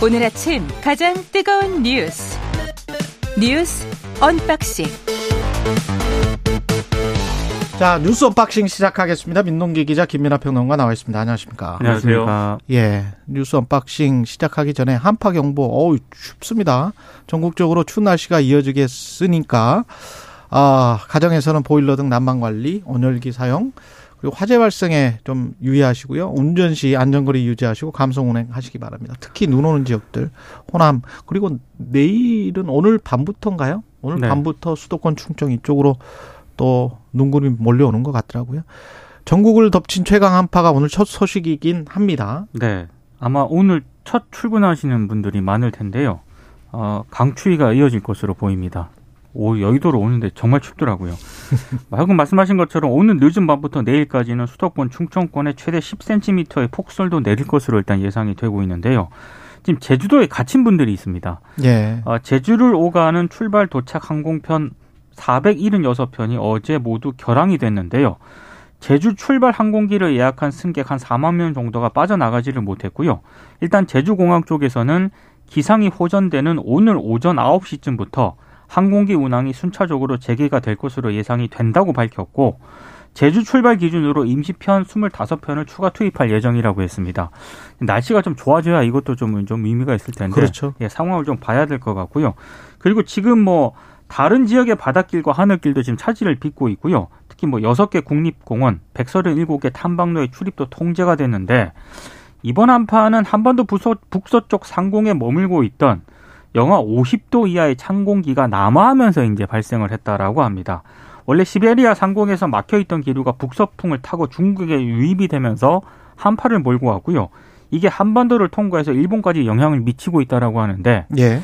오늘 아침 가장 뜨거운 뉴스 뉴스 unboxing 자 뉴스 unboxing 시작하겠습니다. 민동기 기자 김민아 평론가 나와 있습니다. 안녕하십니까? 안녕하세요. 예, 뉴스 unboxing 시작하기 전에 한파 경보 어우 춥습니다. 전국적으로 추운 날씨가 이어지겠으니까 아 가정에서는 보일러 등 난방 관리, 온열기 사용 그리고 화재 발생에 좀 유의하시고요. 운전 시 안전거리 유지하시고 감속 운행하시기 바랍니다. 특히 눈 오는 지역들, 호남 그리고 내일은 오늘 밤부터인가요? 오늘 네. 밤부터 수도권 충청 이쪽으로 또 눈구름이 몰려오는 것 같더라고요. 전국을 덮친 최강 한파가 오늘 첫 소식이긴 합니다. 네. 아마 오늘 첫 출근하시는 분들이 많을 텐데요. 어, 강추위가 이어질 것으로 보입니다. 오, 여의도로 오는데 정말 춥더라고요. 방금 말씀하신 것처럼 오늘 늦은 밤부터 내일까지는 수도권 충청권에 최대 10cm의 폭설도 내릴 것으로 일단 예상이 되고 있는데요. 지금 제주도에 갇힌 분들이 있습니다. 예. 어, 제주를 오가는 출발 도착 항공편 476편이 어제 모두 결항이 됐는데요. 제주 출발 항공기를 예약한 승객 한 4만 명 정도가 빠져나가지를 못했고요. 일단 제주공항 쪽에서는 기상이 호전되는 오늘 오전 9시쯤부터 항공기 운항이 순차적으로 재개가 될 것으로 예상이 된다고 밝혔고 제주 출발 기준으로 임시편 25편을 추가 투입할 예정이라고 했습니다. 날씨가 좀 좋아져야 이것도 좀, 좀 의미가 있을 텐데 그렇죠. 예, 상황을 좀 봐야 될 것 같고요. 그리고 지금 뭐 다른 지역의 바닷길과 하늘길도 지금 차질을 빚고 있고요. 특히 뭐 6개 국립공원, 137개 탐방로의 출입도 통제가 됐는데 이번 한파는 한반도 북서, 북서쪽 상공에 머물고 있던 영하 50도 이하의 찬 공기가 남하하면서 이제 발생을 했다라고 합니다. 원래 시베리아 상공에서 막혀있던 기류가 북서풍을 타고 중국에 유입이 되면서 한파를 몰고 왔고요. 이게 한반도를 통과해서 일본까지 영향을 미치고 있다라고 하는데 예.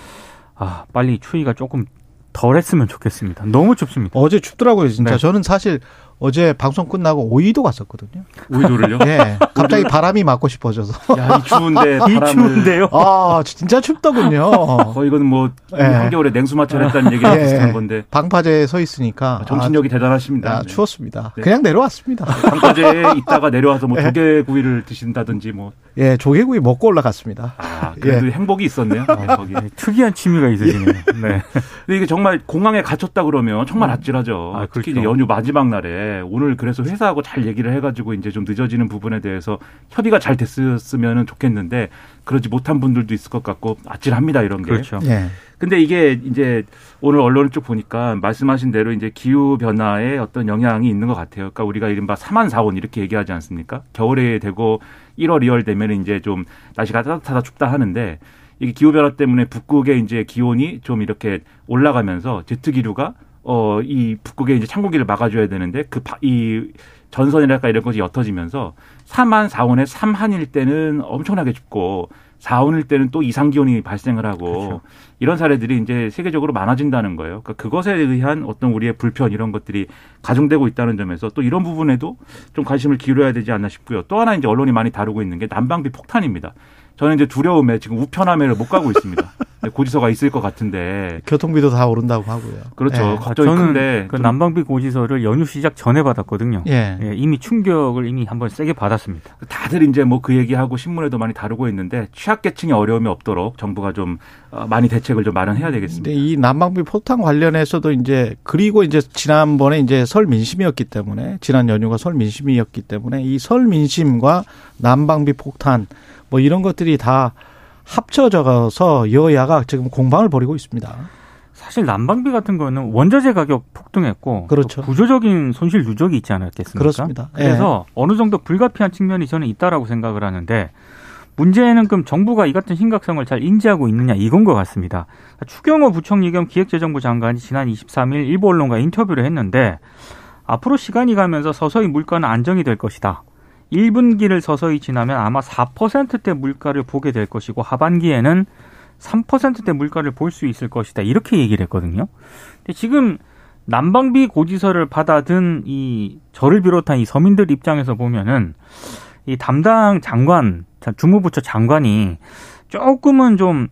아 빨리 추위가 조금 덜했으면 좋겠습니다. 너무 춥습니다. 어제 춥더라고요, 진짜. 네. 저는 사실 어제 방송 끝나고 오이도 갔었거든요. 우이도를요? 예. 갑자기 바람이 맞고 싶어져서. 야, 이 추운데 이 바람을 추운데요. 아, 진짜 춥더군요. 거의 이건 뭐 예. 한겨울에 냉수 마찰 했다는 얘기랑 예. 비슷한 건데 방파제에 서 있으니까. 아, 정신력이 대단하십니다. 아, 아, 네. 추웠습니다. 네. 그냥 내려왔습니다. 방파제에 있다가 내려와서 뭐 예. 조개구이를 드신다든지 뭐 예, 조개구이 먹고 올라갔습니다. 아, 그래도 예. 행복이 있었네요. 네, 거기. 네, 특이한 취미가 있으시네요. 네. 근데 이게 정말 공항에 갇혔다 그러면 정말 아찔하죠. 아, 특히 그렇죠. 연휴 마지막 날에 오늘 그래서 회사하고 잘 얘기를 해가지고 이제 좀 늦어지는 부분에 대해서 협의가 잘 됐으면 좋겠는데 그러지 못한 분들도 있을 것 같고 아찔합니다 이런 게. 그렇죠. 예. 근데 이게 이제 오늘 언론을 쭉 보니까 말씀하신 대로 이제 기후 변화에 어떤 영향이 있는 것 같아요. 그러니까 우리가 이른바 3만 4온 이렇게 얘기하지 않습니까? 겨울에 되고 1월, 2월 되면 이제 좀 날씨가 따뜻하다 춥다 하는데 이게 기후 변화 때문에 북극의 이제 기온이 좀 이렇게 올라가면서 제트 기류가 어 이 북극의 이제 찬 공기를 막아줘야 되는데 그 이 전선이랄까 이런 것이 옅어지면서 3한 4온에 3한일 때는 엄청나게 춥고 4온일 때는 또 이상 기온이 발생을 하고 그렇죠. 이런 사례들이 이제 세계적으로 많아진다는 거예요. 그러니까 그것에 의한 어떤 우리의 불편 이런 것들이 가중되고 있다는 점에서 또 이런 부분에도 좀 관심을 기울여야 되지 않나 싶고요. 또 하나 이제 언론이 많이 다루고 있는 게 난방비 폭탄입니다. 저는 이제 두려움에 지금 우편함에를 못 가고 있습니다. 고지서가 있을 것 같은데 교통비도 다 오른다고 하고요. 그렇죠. 예. 걱정이 저는 큰데 그좀 난방비 고지서를 연휴 시작 전에 받았거든요. 예. 예, 이미 충격을 이미 한번 세게 받았습니다. 다들 이제 뭐 그 얘기하고 신문에도 많이 다루고 있는데 취약계층의 어려움이 없도록 정부가 좀 어, 많이 대책을 좀 마련해야 되겠습니다. 근데 이 난방비 폭탄 관련해서도 이제 그리고 이제 지난번에 이제 설 민심이었기 때문에 지난 연휴가 설 민심이었기 때문에 이 설 민심과 난방비 폭탄 뭐 이런 것들이 다 합쳐져서 여야가 지금 공방을 벌이고 있습니다. 사실 난방비 같은 거는 원자재 가격 폭등했고 그렇죠. 또 구조적인 손실 누적이 있지 않았겠습니까? 그렇습니다. 예. 그래서 어느 정도 불가피한 측면이 저는 있다라고 생각을 하는데 문제는 그럼 정부가 이 같은 심각성을 잘 인지하고 있느냐 이건 것 같습니다. 추경호 부총리 겸 기획재정부 장관이 지난 23일 일부 언론과 인터뷰를 했는데 앞으로 시간이 가면서 서서히 물가는 안정이 될 것이다. 1분기를 서서히 지나면 아마 4%대 물가를 보게 될 것이고 하반기에는 3%대 물가를 볼 수 있을 것이다. 이렇게 얘기를 했거든요. 근데 지금 난방비 고지서를 받아든 이 저를 비롯한 이 서민들 입장에서 보면은 이 담당 장관, 주무부처 장관이 조금은 좀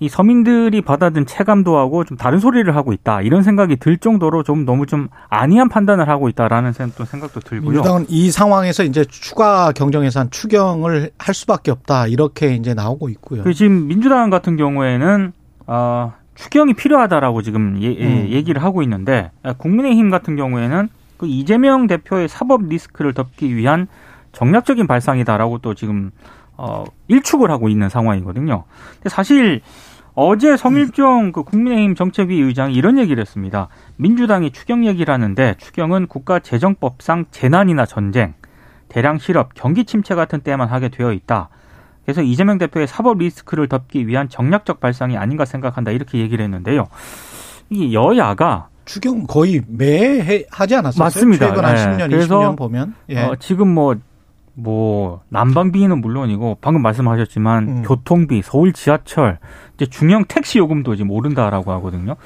이 서민들이 받아든 체감도 하고 좀 다른 소리를 하고 있다 이런 생각이 들 정도로 좀 너무 좀 안이한 판단을 하고 있다라는 생각도 들고요. 민주당은 이 상황에서 이제 추가 경정 예산 추경을 할 수밖에 없다 이렇게 이제 나오고 있고요. 그 지금 민주당 같은 경우에는 어, 추경이 필요하다라고 지금 예, 예, 음. 얘기를 하고 있는데 국민의힘 같은 경우에는 그 이재명 대표의 사법 리스크를 덮기 위한 정략적인 발상이다라고 또 지금 어 일축을 하고 있는 상황이거든요. 근데 사실 어제 성일종 그 국민의힘 정책위 의장이 이런 얘기를 했습니다. 민주당이 추경 얘기를 하는데 추경은 국가재정법상 재난이나 전쟁, 대량 실업, 경기 침체 같은 때만 하게 되어 있다. 그래서 이재명 대표의 사법 리스크를 덮기 위한 정략적 발상이 아닌가 생각한다. 이렇게 얘기를 했는데요. 이 여야가 추경 거의 매해 하지 않았어요? 맞습니다. 최근 한 네. 10년, 그래서 20년 보면. 예. 어, 지금 뭐 뭐 난방비는 물론이고 방금 말씀하셨지만 음. 교통비, 서울 지하철, 이제 중형 택시 요금도 지금 오른다라고 하거든요.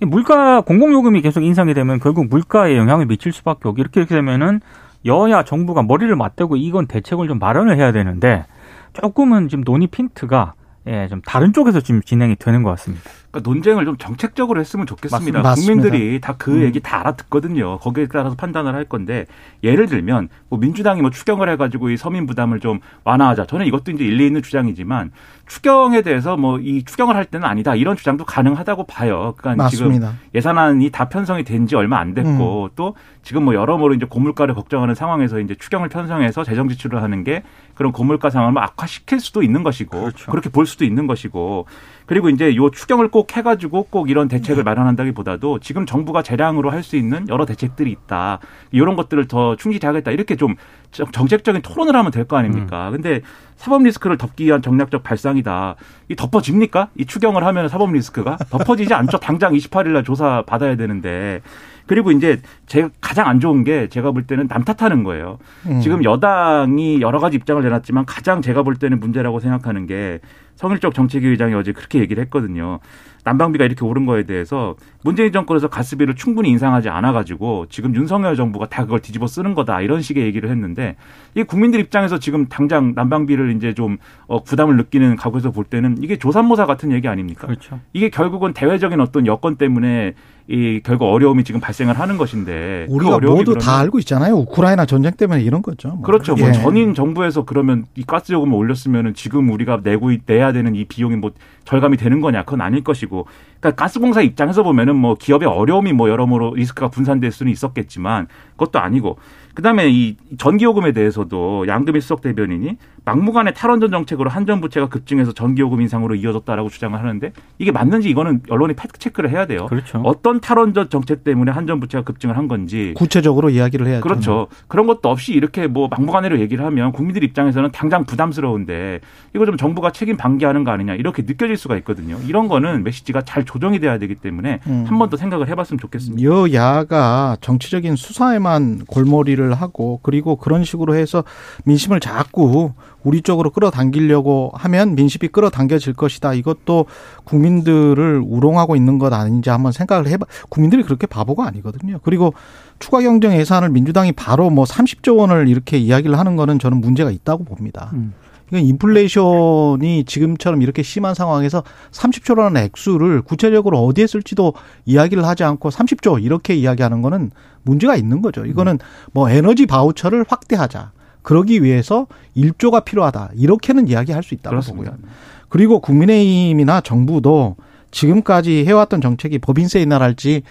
물가 공공 요금이 계속 인상이 되면 결국 물가에 영향을 미칠 수밖에 없고 이렇게 되면은 여야 정부가 머리를 맞대고 이건 대책을 좀 마련을 해야 되는데 조금은 지금 논의 핀트가 예, 좀 다른 쪽에서 지금 진행이 되는 것 같습니다. 그러니까 논쟁을 좀 정책적으로 했으면 좋겠습니다. 맞습니다. 국민들이 다 그 얘기 다 알아듣거든요. 거기에 따라서 판단을 할 건데 예를 들면 뭐 민주당이 뭐 추경을 해가지고 이 서민 부담을 좀 완화하자. 저는 이것도 이제 일리 있는 주장이지만 추경에 대해서 뭐 이 추경을 할 때는 아니다 이런 주장도 가능하다고 봐요. 그러니까 맞습니다. 지금 예산안이 다 편성이 된 지 얼마 안 됐고 음. 또 지금 뭐 여러모로 이제 고물가를 걱정하는 상황에서 이제 추경을 편성해서 재정 지출을 하는 게 그런 고물가 상황을 뭐 악화시킬 수도 있는 것이고 그렇죠. 그렇게 볼 수도 있는 것이고 그리고 이제 요 추경을 꼭 해가지고 꼭 이런 대책을 네. 마련한다기보다도 지금 정부가 재량으로 할 수 있는 여러 대책들이 있다. 이런 것들을 더 충실히 하겠다. 이렇게 좀 정책적인 토론을 하면 될 거 아닙니까? 음. 근데 사법 리스크를 덮기 위한 정략적 발상이다. 이 덮어집니까? 이 추경을 하면 사법 리스크가 덮어지지 않죠. 당장 28일 날 조사 받아야 되는데. 그리고 이제 제가 가장 안 좋은 게 제가 볼 때는 남 탓하는 거예요. 음. 지금 여당이 여러 가지 입장을 내놨지만 가장 제가 볼 때는 문제라고 생각하는 게 성일적 정책위 의장이 어제 그렇게 얘기를 했거든요. 난방비가 이렇게 오른 거에 대해서 문재인 정권에서 가스비를 충분히 인상하지 않아가지고 지금 윤석열 정부가 다 그걸 뒤집어 쓰는 거다 이런 식의 얘기를 했는데 이 국민들 입장에서 지금 당장 난방비를 이제 좀 어, 부담을 느끼는 가구에서 볼 때는 이게 조산모사 같은 얘기 아닙니까? 그렇죠. 이게 결국은 대외적인 어떤 여건 때문에 이 결국 어려움이 지금 발생을 하는 것인데 그 우리가 그 모두 다 알고 있잖아요. 우크라이나 전쟁 때문에 이런 거죠. 뭐. 그렇죠. 뭐 예. 전임 정부에서 그러면 이 가스 요금을 올렸으면은 지금 우리가 내고 내야 되는 이 비용이 뭐 절감이 되는 거냐? 그건 아닐 것이고. 그러니까 가스공사 입장에서 보면은 뭐 기업의 어려움이 뭐 여러모로 리스크가 분산될 수는 있었겠지만 그것도 아니고 그다음에 이 전기요금에 대해서도 양금희 수석 대변인이 막무가내 탈원전 정책으로 한전 부채가 급증해서 전기요금 인상으로 이어졌다라고 주장을 하는데 이게 맞는지 이거는 언론이 fact check를 해야 돼요. 그렇죠. 어떤 탈원전 정책 때문에 한전 부채가 급증을 한 건지 구체적으로 이야기를 해야죠. 그렇죠. 그런 것도 없이 이렇게 뭐 막무가내로 얘기를 하면 국민들 입장에서는 당장 부담스러운데 이거 좀 정부가 책임 방기하는 거 아니냐 이렇게 느껴질 수가 있거든요. 이런 거는 메시지가 잘 조정이 돼야 되기 때문에 음. 한번 더 생각을 해봤으면 좋겠습니다. 여야가 정치적인 수사에만 골머리를 하고 그리고 그런 식으로 해서 민심을 자꾸 우리 쪽으로 끌어당기려고 하면 민심이 끌어당겨질 것이다. 이것도 국민들을 우롱하고 있는 것 아닌지 한번 생각을 해봐. 국민들이 그렇게 바보가 아니거든요. 그리고 추가 경정 예산을 민주당이 바로 뭐 30조 원을 이렇게 이야기를 하는 거는 저는 문제가 있다고 봅니다. 음. 이건 인플레이션이 지금처럼 이렇게 심한 상황에서 30조라는 액수를 구체적으로 어디에 쓸지도 이야기를 하지 않고 30조 이렇게 이야기하는 거는 문제가 있는 거죠. 이거는 뭐 에너지 바우처를 확대하자. 그러기 위해서 1조가 필요하다. 이렇게는 이야기할 수 있다고 그렇습니다. 보고요. 그리고 국민의힘이나 정부도 지금까지 해왔던 정책이 법인세 인하랄지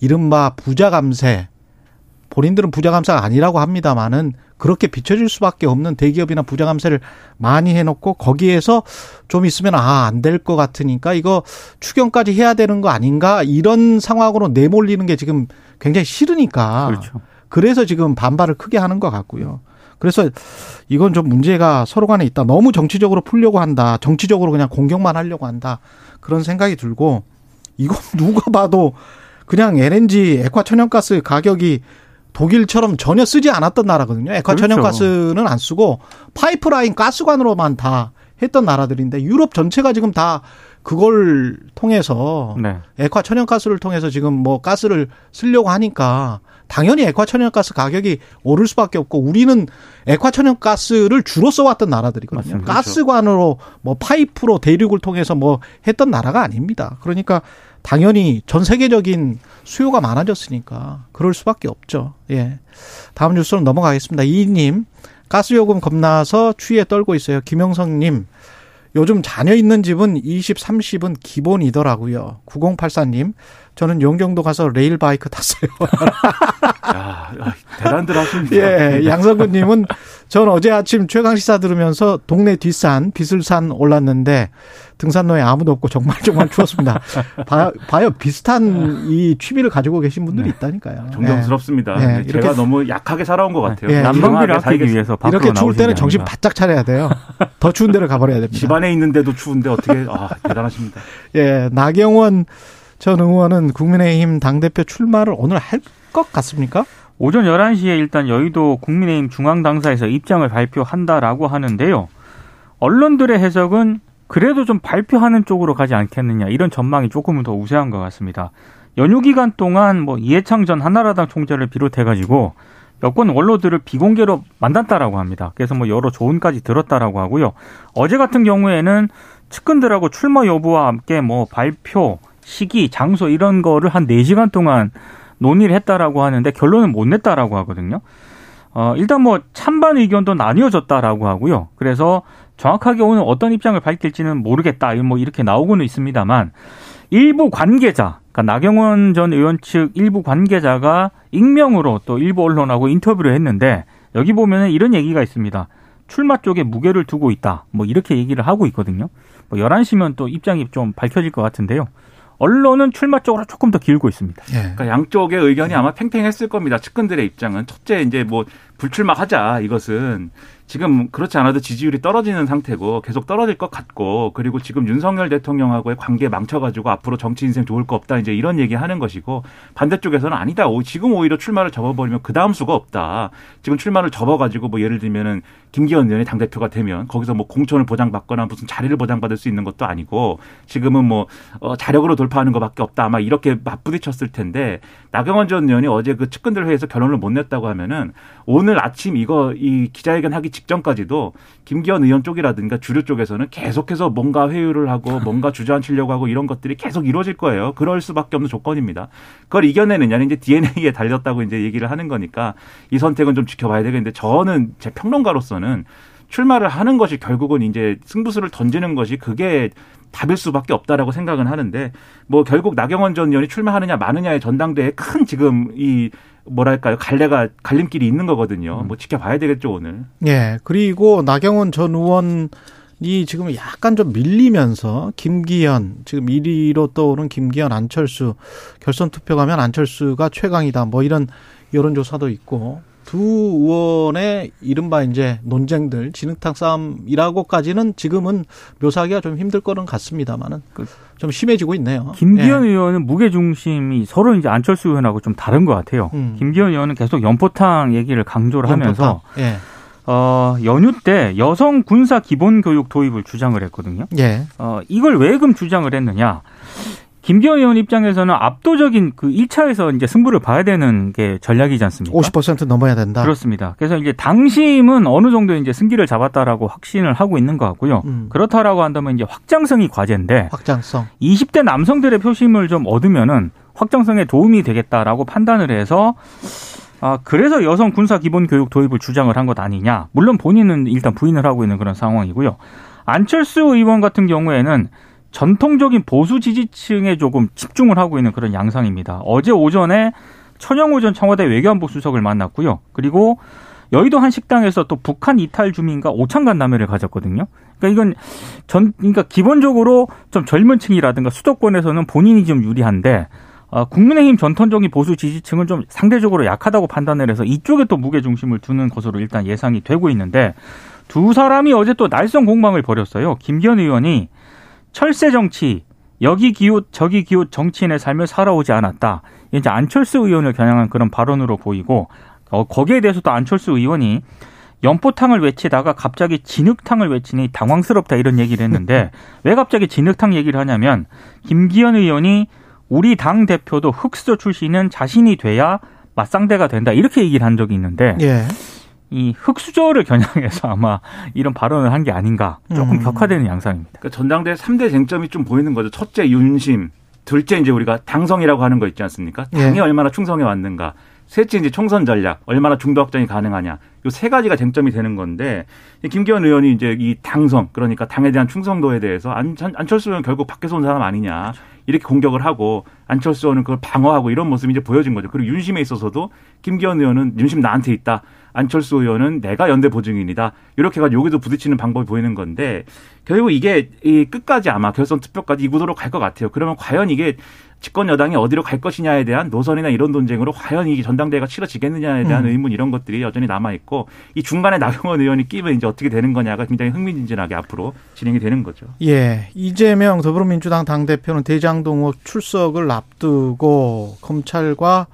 이른바 부자 감세 본인들은 부자 감사가 아니라고 합니다만은 그렇게 비춰질 수밖에 없는 대기업이나 부자 감세를 많이 해놓고 거기에서 좀 있으면 아 안 될 것 같으니까 이거 추경까지 해야 되는 거 아닌가 이런 상황으로 내몰리는 게 지금 굉장히 싫으니까 그렇죠. 그래서 지금 반발을 크게 하는 것 같고요. 그래서 이건 좀 문제가 서로 간에 있다. 너무 정치적으로 풀려고 한다. 정치적으로 그냥 공격만 하려고 한다. 그런 생각이 들고 이건 누가 봐도 그냥 LNG 액화 천연가스 가격이 독일처럼 전혀 쓰지 않았던 나라거든요. 액화 천연가스는 그렇죠. 안 쓰고 파이프라인 가스관으로만 다 했던 나라들인데 유럽 전체가 지금 다 그걸 통해서 네. 액화 천연가스를 통해서 지금 뭐 가스를 쓰려고 하니까 당연히 액화천연가스 가격이 오를 수밖에 없고 우리는 액화천연가스를 주로 써왔던 나라들이거든요. 맞습니다. 가스관으로 뭐 파이프로 대륙을 통해서 뭐 했던 나라가 아닙니다. 그러니까 당연히 전 세계적인 수요가 많아졌으니까 그럴 수밖에 없죠. 예. 다음 뉴스로 넘어가겠습니다. 이님 가스요금 겁나서 추위에 떨고 있어요. 김영성님 요즘 자녀 있는 집은 20, 30은 기본이더라고요. 9084님, 저는 용경도 가서 레일 바이크 탔어요. 야, 아, 대단들 하십니다. 예, 양성근님은 전 어제 아침 최강시사 들으면서 동네 뒷산, 비슬산 올랐는데 등산로에 아무도 없고 정말 정말 추웠습니다. 봐, 봐요. 비슷한 이 취미를 가지고 계신 분들이 네. 있다니까요. 존경스럽습니다. 예, 네, 제가 이렇게- 너무 약하게 살아온 것 같아요. 예, 난방비를 이렇게 아끼기 위해서 이렇게 추울 때는 게 정신. 바짝 차려야 돼요. 더 추운 데를 가버려야 됩니다. 집안에 있는데도 추운데 어떻게 아, 대단하십니다. 예, 나경원 전 의원은 국민의힘 당대표 출마를 오늘 할 것 같습니까? 오전 11시에 일단 여의도 국민의힘 중앙당사에서 입장을 발표한다라고 하는데요. 언론들의 해석은 그래도 좀 발표하는 쪽으로 가지 않겠느냐 이런 전망이 조금은 더 우세한 것 같습니다. 연휴 기간 동안 뭐 이해창 전 한나라당 총재를 비롯해가지고 여권 원로들을 비공개로 만났다라고 합니다. 그래서 뭐 여러 조언까지 들었다라고 하고요. 어제 같은 경우에는 측근들하고 출마 여부와 함께 뭐 발표, 시기, 장소 이런 거를 한 4시간 동안 논의를 했다라고 하는데 결론은 못 냈다라고 하거든요. 어, 일단 뭐 찬반 의견도 나뉘어졌다라고 하고요. 그래서 정확하게 오늘 어떤 입장을 밝힐지는 모르겠다. 뭐 이렇게 나오고는 있습니다만 일부 관계자, 그러니까 나경원 전 의원 측 일부 관계자가 익명으로 또 일부 언론하고 인터뷰를 했는데 여기 보면은 이런 얘기가 있습니다. 출마 쪽에 무게를 두고 있다. 뭐 이렇게 얘기를 하고 있거든요. 뭐 11시면 또 입장이 좀 밝혀질 것 같은데요. 언론은 출마 쪽으로 조금 더 길고 있습니다. 예. 그러니까 양쪽의 의견이 아마 팽팽했을 겁니다. 측근들의 입장은 첫째 이제 뭐 불출마하자 이것은 지금 그렇지 않아도 지지율이 떨어지는 상태고 계속 떨어질 것 같고 그리고 지금 윤석열 대통령하고의 관계 망쳐가지고 앞으로 정치 인생 좋을 거 없다 이제 이런 얘기 하는 것이고 반대쪽에서는 아니다. 오, 지금 오히려 출마를 접어버리면 그 다음 수가 없다. 지금 출마를 접어가지고 뭐 예를 들면은 김기현 의원이 당 대표가 되면 거기서 뭐 공천을 보장받거나 무슨 자리를 보장받을 수 있는 것도 아니고 지금은 뭐 어, 자력으로 돌파하는 것밖에 없다. 아마 이렇게 맞부딪혔을 텐데 나경원 전 의원이 어제 그 측근들 회의에서 결론을 못 냈다고 하면은 오늘 아침 이거 이 기자회견 하기 직전까지도 김기현 의원 쪽이라든가 주류 쪽에서는 계속해서 뭔가 회유를 하고 뭔가 주저앉히려고 하고 이런 것들이 계속 이루어질 거예요. 그럴 수밖에 없는 조건입니다. 그걸 이겨내느냐는 이제 DNA에 달렸다고 이제 얘기를 하는 거니까 이 선택은 좀 지켜봐야 되겠는데 저는 제 평론가로서는 출마를 하는 것이 결국은 이제 승부수를 던지는 것이 그게 답일 수밖에 없다라고 생각은 하는데 뭐 결국 나경원 전 의원이 출마하느냐 마느냐의 전당대회 큰 지금 이 뭐랄까요 갈래가 갈림길이 있는 거거든요. 뭐 지켜봐야 되겠죠 오늘. 예. 그리고 나경원 전 의원 이 지금 약간 좀 밀리면서 김기현 지금 1위로 떠오른 김기현 안철수 결선 투표 가면 안철수가 최강이다. 뭐 이런 여론조사도 있고 두 의원의 이른바 이제 논쟁들 진흙탕 싸움이라고까지는 지금은 묘사하기가 좀 힘들 거는 같습니다만은 그- 좀 심해지고 있네요. 김기현 예. 의원은 무게 중심이 서로 이제 안철수 의원하고 좀 다른 것 같아요. 음. 김기현 의원은 계속 연포탕 얘기를 강조를 하면서 예. 어, 연휴 때 여성 군사 기본 교육 도입을 주장을 했거든요. 예. 어, 이걸 왜 금 주장을 했느냐? 김기현 의원 입장에서는 압도적인 그 1차에서 이제 승부를 봐야 되는 게 전략이지 않습니까? 50% 넘어야 된다. 그렇습니다. 그래서 이제 당심은 어느 정도 이제 승기를 잡았다라고 확신을 하고 있는 것 같고요. 음. 그렇다라고 한다면 이제 확장성이 과제인데 확장성. 20대 남성들의 표심을 좀 얻으면은 확장성에 도움이 되겠다라고 판단을 해서 아 그래서 여성 군사 기본 교육 도입을 주장을 한 것 아니냐. 물론 본인은 일단 부인을 하고 있는 그런 상황이고요. 안철수 의원 같은 경우에는 전통적인 보수 지지층에 조금 집중을 하고 있는 그런 양상입니다. 어제 오전에 천영호 전 청와대 외교안보 수석을 만났고요. 그리고 여의도 한 식당에서 또 북한 이탈 주민과 오찬 간담회를 가졌거든요. 그러니까 이건 전 그러니까 기본적으로 좀 젊은 층이라든가 수도권에서는 본인이 좀 유리한데 어, 국민의힘 전통적인 보수 지지층은 좀 상대적으로 약하다고 판단을 해서 이쪽에 또 무게 중심을 두는 것으로 일단 예상이 되고 있는데 두 사람이 어제 또 날선 공방을 벌였어요. 김기현 의원이 철새 정치 여기 기웃 저기 기웃 정치인의 삶을 살아오지 않았다. 이제 안철수 의원을 겨냥한 그런 발언으로 보이고 어, 거기에 대해서도 안철수 의원이 연포탕을 외치다가 갑자기 진흙탕을 외치니 당황스럽다 이런 얘기를 했는데 왜 갑자기 진흙탕 얘기를 하냐면 김기현 의원이 우리 당 대표도 흑수저 출신은 자신이 돼야 맞상대가 된다 이렇게 얘기를 한 적이 있는데 예. 이 흑수저를 겨냥해서 아마 이런 발언을 한 게 아닌가 조금 음. 격화되는 양상입니다. 그러니까 전당대 3대 쟁점이 좀 보이는 거죠. 첫째 윤심, 둘째 이제 우리가 당성이라고 하는 거 있지 않습니까? 당에 예. 얼마나 충성해 왔는가. 셋째 이제 총선 전략, 얼마나 중도 확장이 가능하냐. 요 세 가지가 쟁점이 되는 건데 이 김기현 의원이 이제 이 당성 그러니까 당에 대한 충성도에 대해서 안, 안철수 의원 결국 밖에서 온 사람 아니냐 이렇게 공격을 하고 안철수 의원은 그걸 방어하고 이런 모습이 이제 보여진 거죠. 그리고 윤심에 있어서도 김기현 의원은 윤심 나한테 있다. 안철수 의원은 내가 연대 보증인이다. 이렇게 해가지고 여기도 부딪히는 방법이 보이는 건데 결국 이게 이 끝까지 아마 결선 투표까지 이 구도로 갈 것 같아요. 그러면 과연 이게 집권 여당이 어디로 갈 것이냐에 대한 노선이나 이런 논쟁으로 과연 이 전당대회가 치러지겠느냐에 대한 음. 의문 이런 것들이 여전히 남아 있고 이 중간에 나경원 의원이 끼면 이제 어떻게 되는 거냐가 굉장히 흥미진진하게 앞으로 진행이 되는 거죠. 예. 이재명 더불어민주당 당 대표는 대장동 의혹 출석을 앞두고 검찰과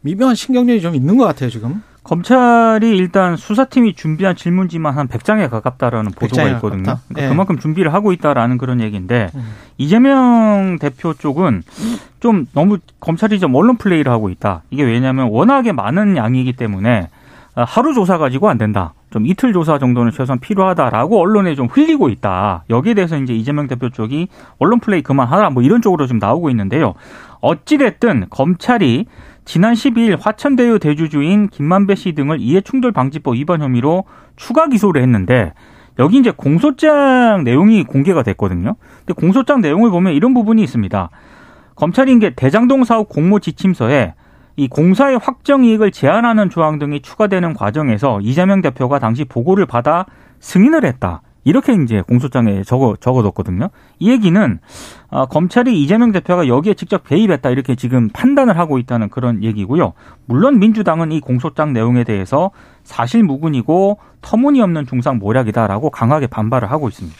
미묘한 신경전이 좀 있는 것 같아요, 지금. 검찰이 일단 수사팀이 준비한 질문지만 한 100장에 가깝다라는 보도가 100장에 있거든요. 가깝다? 그러니까 예. 그만큼 준비를 하고 있다라는 그런 얘기인데 음. 이재명 대표 쪽은 좀 너무 검찰이 좀 언론 플레이를 하고 있다. 이게 왜냐하면 워낙에 많은 양이기 때문에 아, 하루 조사 가지고 안 된다. 좀 이틀 조사 정도는 최소한 필요하다라고 언론에 좀 흘리고 있다. 여기에 대해서 이제 이재명 대표 쪽이 언론 플레이 그만하라 뭐 이런 쪽으로 좀 나오고 있는데요. 어찌됐든 검찰이 지난 12일 화천대유 대주주인 김만배 씨 등을 이해충돌 방지법 위반 혐의로 추가 기소를 했는데 여기 이제 공소장 내용이 공개가 됐거든요. 근데 공소장 내용을 보면 이런 부분이 있습니다. 검찰이 이게 대장동 사업 공모 지침서에 이 공사의 확정 이익을 제한하는 조항 등이 추가되는 과정에서 이재명 대표가 당시 보고를 받아 승인을 했다. 이렇게 이제 공소장에 적어 적어뒀거든요. 이 얘기는 아, 검찰이 이재명 대표가 여기에 직접 개입했다 이렇게 지금 판단을 하고 있다는 그런 얘기고요. 물론 민주당은 이 공소장 내용에 대해서 사실 무근이고 터무니없는 중상 모략이다라고 강하게 반발을 하고 있습니다.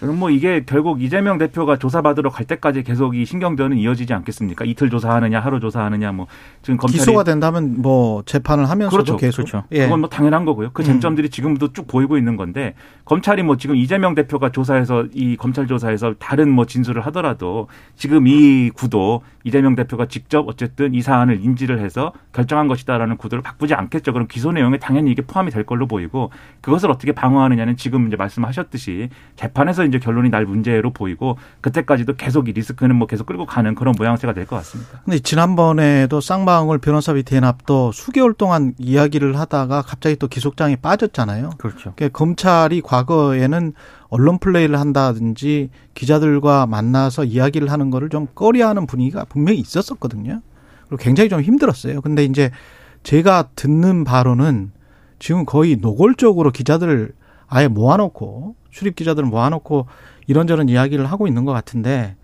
그럼 뭐 이게 결국 이재명 대표가 조사받으러 갈 때까지 계속 이 신경전은 이어지지 않겠습니까? 이틀 조사하느냐, 하루 조사하느냐, 뭐 지금 검찰이 기소가 된다면 뭐 재판을 하면서도 그렇죠. 계속 그렇죠. 예. 그건 뭐 당연한 거고요. 그 음. 쟁점들이 지금도 쭉 보이고 있는 건데 검찰이 뭐 지금 이재명 대표가 조사해서 이 검찰 조사에서 다른 뭐 진술을 하더라도 지금 이 구도 이재명 대표가 직접 어쨌든 이 사안을 인지를 해서 결정한 것이다라는 구도를 바꾸지 않겠죠. 그럼 기소 내용에 당연히 이게 포함이 될 걸로 보이고 그것을 어떻게 방어하느냐는 지금 이제 말씀하셨듯이 재판에서 이제 결론이 날 문제로 보이고 그때까지도 계속 이 리스크는 뭐 계속 끌고 가는 그런 모양새가 될 것 같습니다. 근데 지난번에도 쌍방울 변호사비 대납도 수개월 동안 이야기를 하다가 갑자기 또 기속장에 빠졌잖아요. 그렇죠. 그러니까 검찰이 과거에는 언론 플레이를 한다든지 기자들과 만나서 이야기를 하는 거를 좀 꺼려하는 분위기가 분명히 있었었거든요. 그리고 굉장히 좀 힘들었어요. 근데 이제 제가 듣는 바로는 지금 거의 노골적으로 기자들을 아예 모아놓고 출입 기자들을 모아놓고 이런저런 이야기를 하고 있는 것 같은데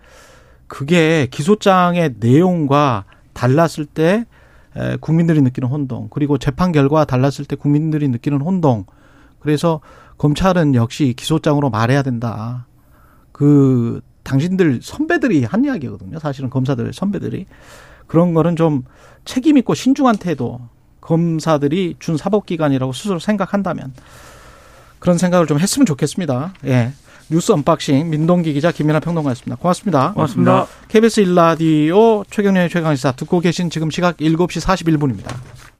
그게 기소장의 내용과 달랐을 때 에, 국민들이 느끼는 혼동 그리고 재판 결과 달랐을 때 국민들이 느끼는 혼동 그래서 검찰은 역시 기소장으로 말해야 된다. 그 당신들 선배들이 한 이야기거든요. 사실은 검사들 선배들이 그런 거는 좀 책임 있고 신중한 태도 검사들이 준 사법기관이라고 스스로 생각한다면 그런 생각을 좀 했으면 좋겠습니다. 예. 뉴스 unboxing 민동기 기자 김민아 평론가였습니다. 고맙습니다. 고맙습니다. KBS 1라디오 최경영의 최강시사 듣고 계신 지금 시각 7시 41분입니다.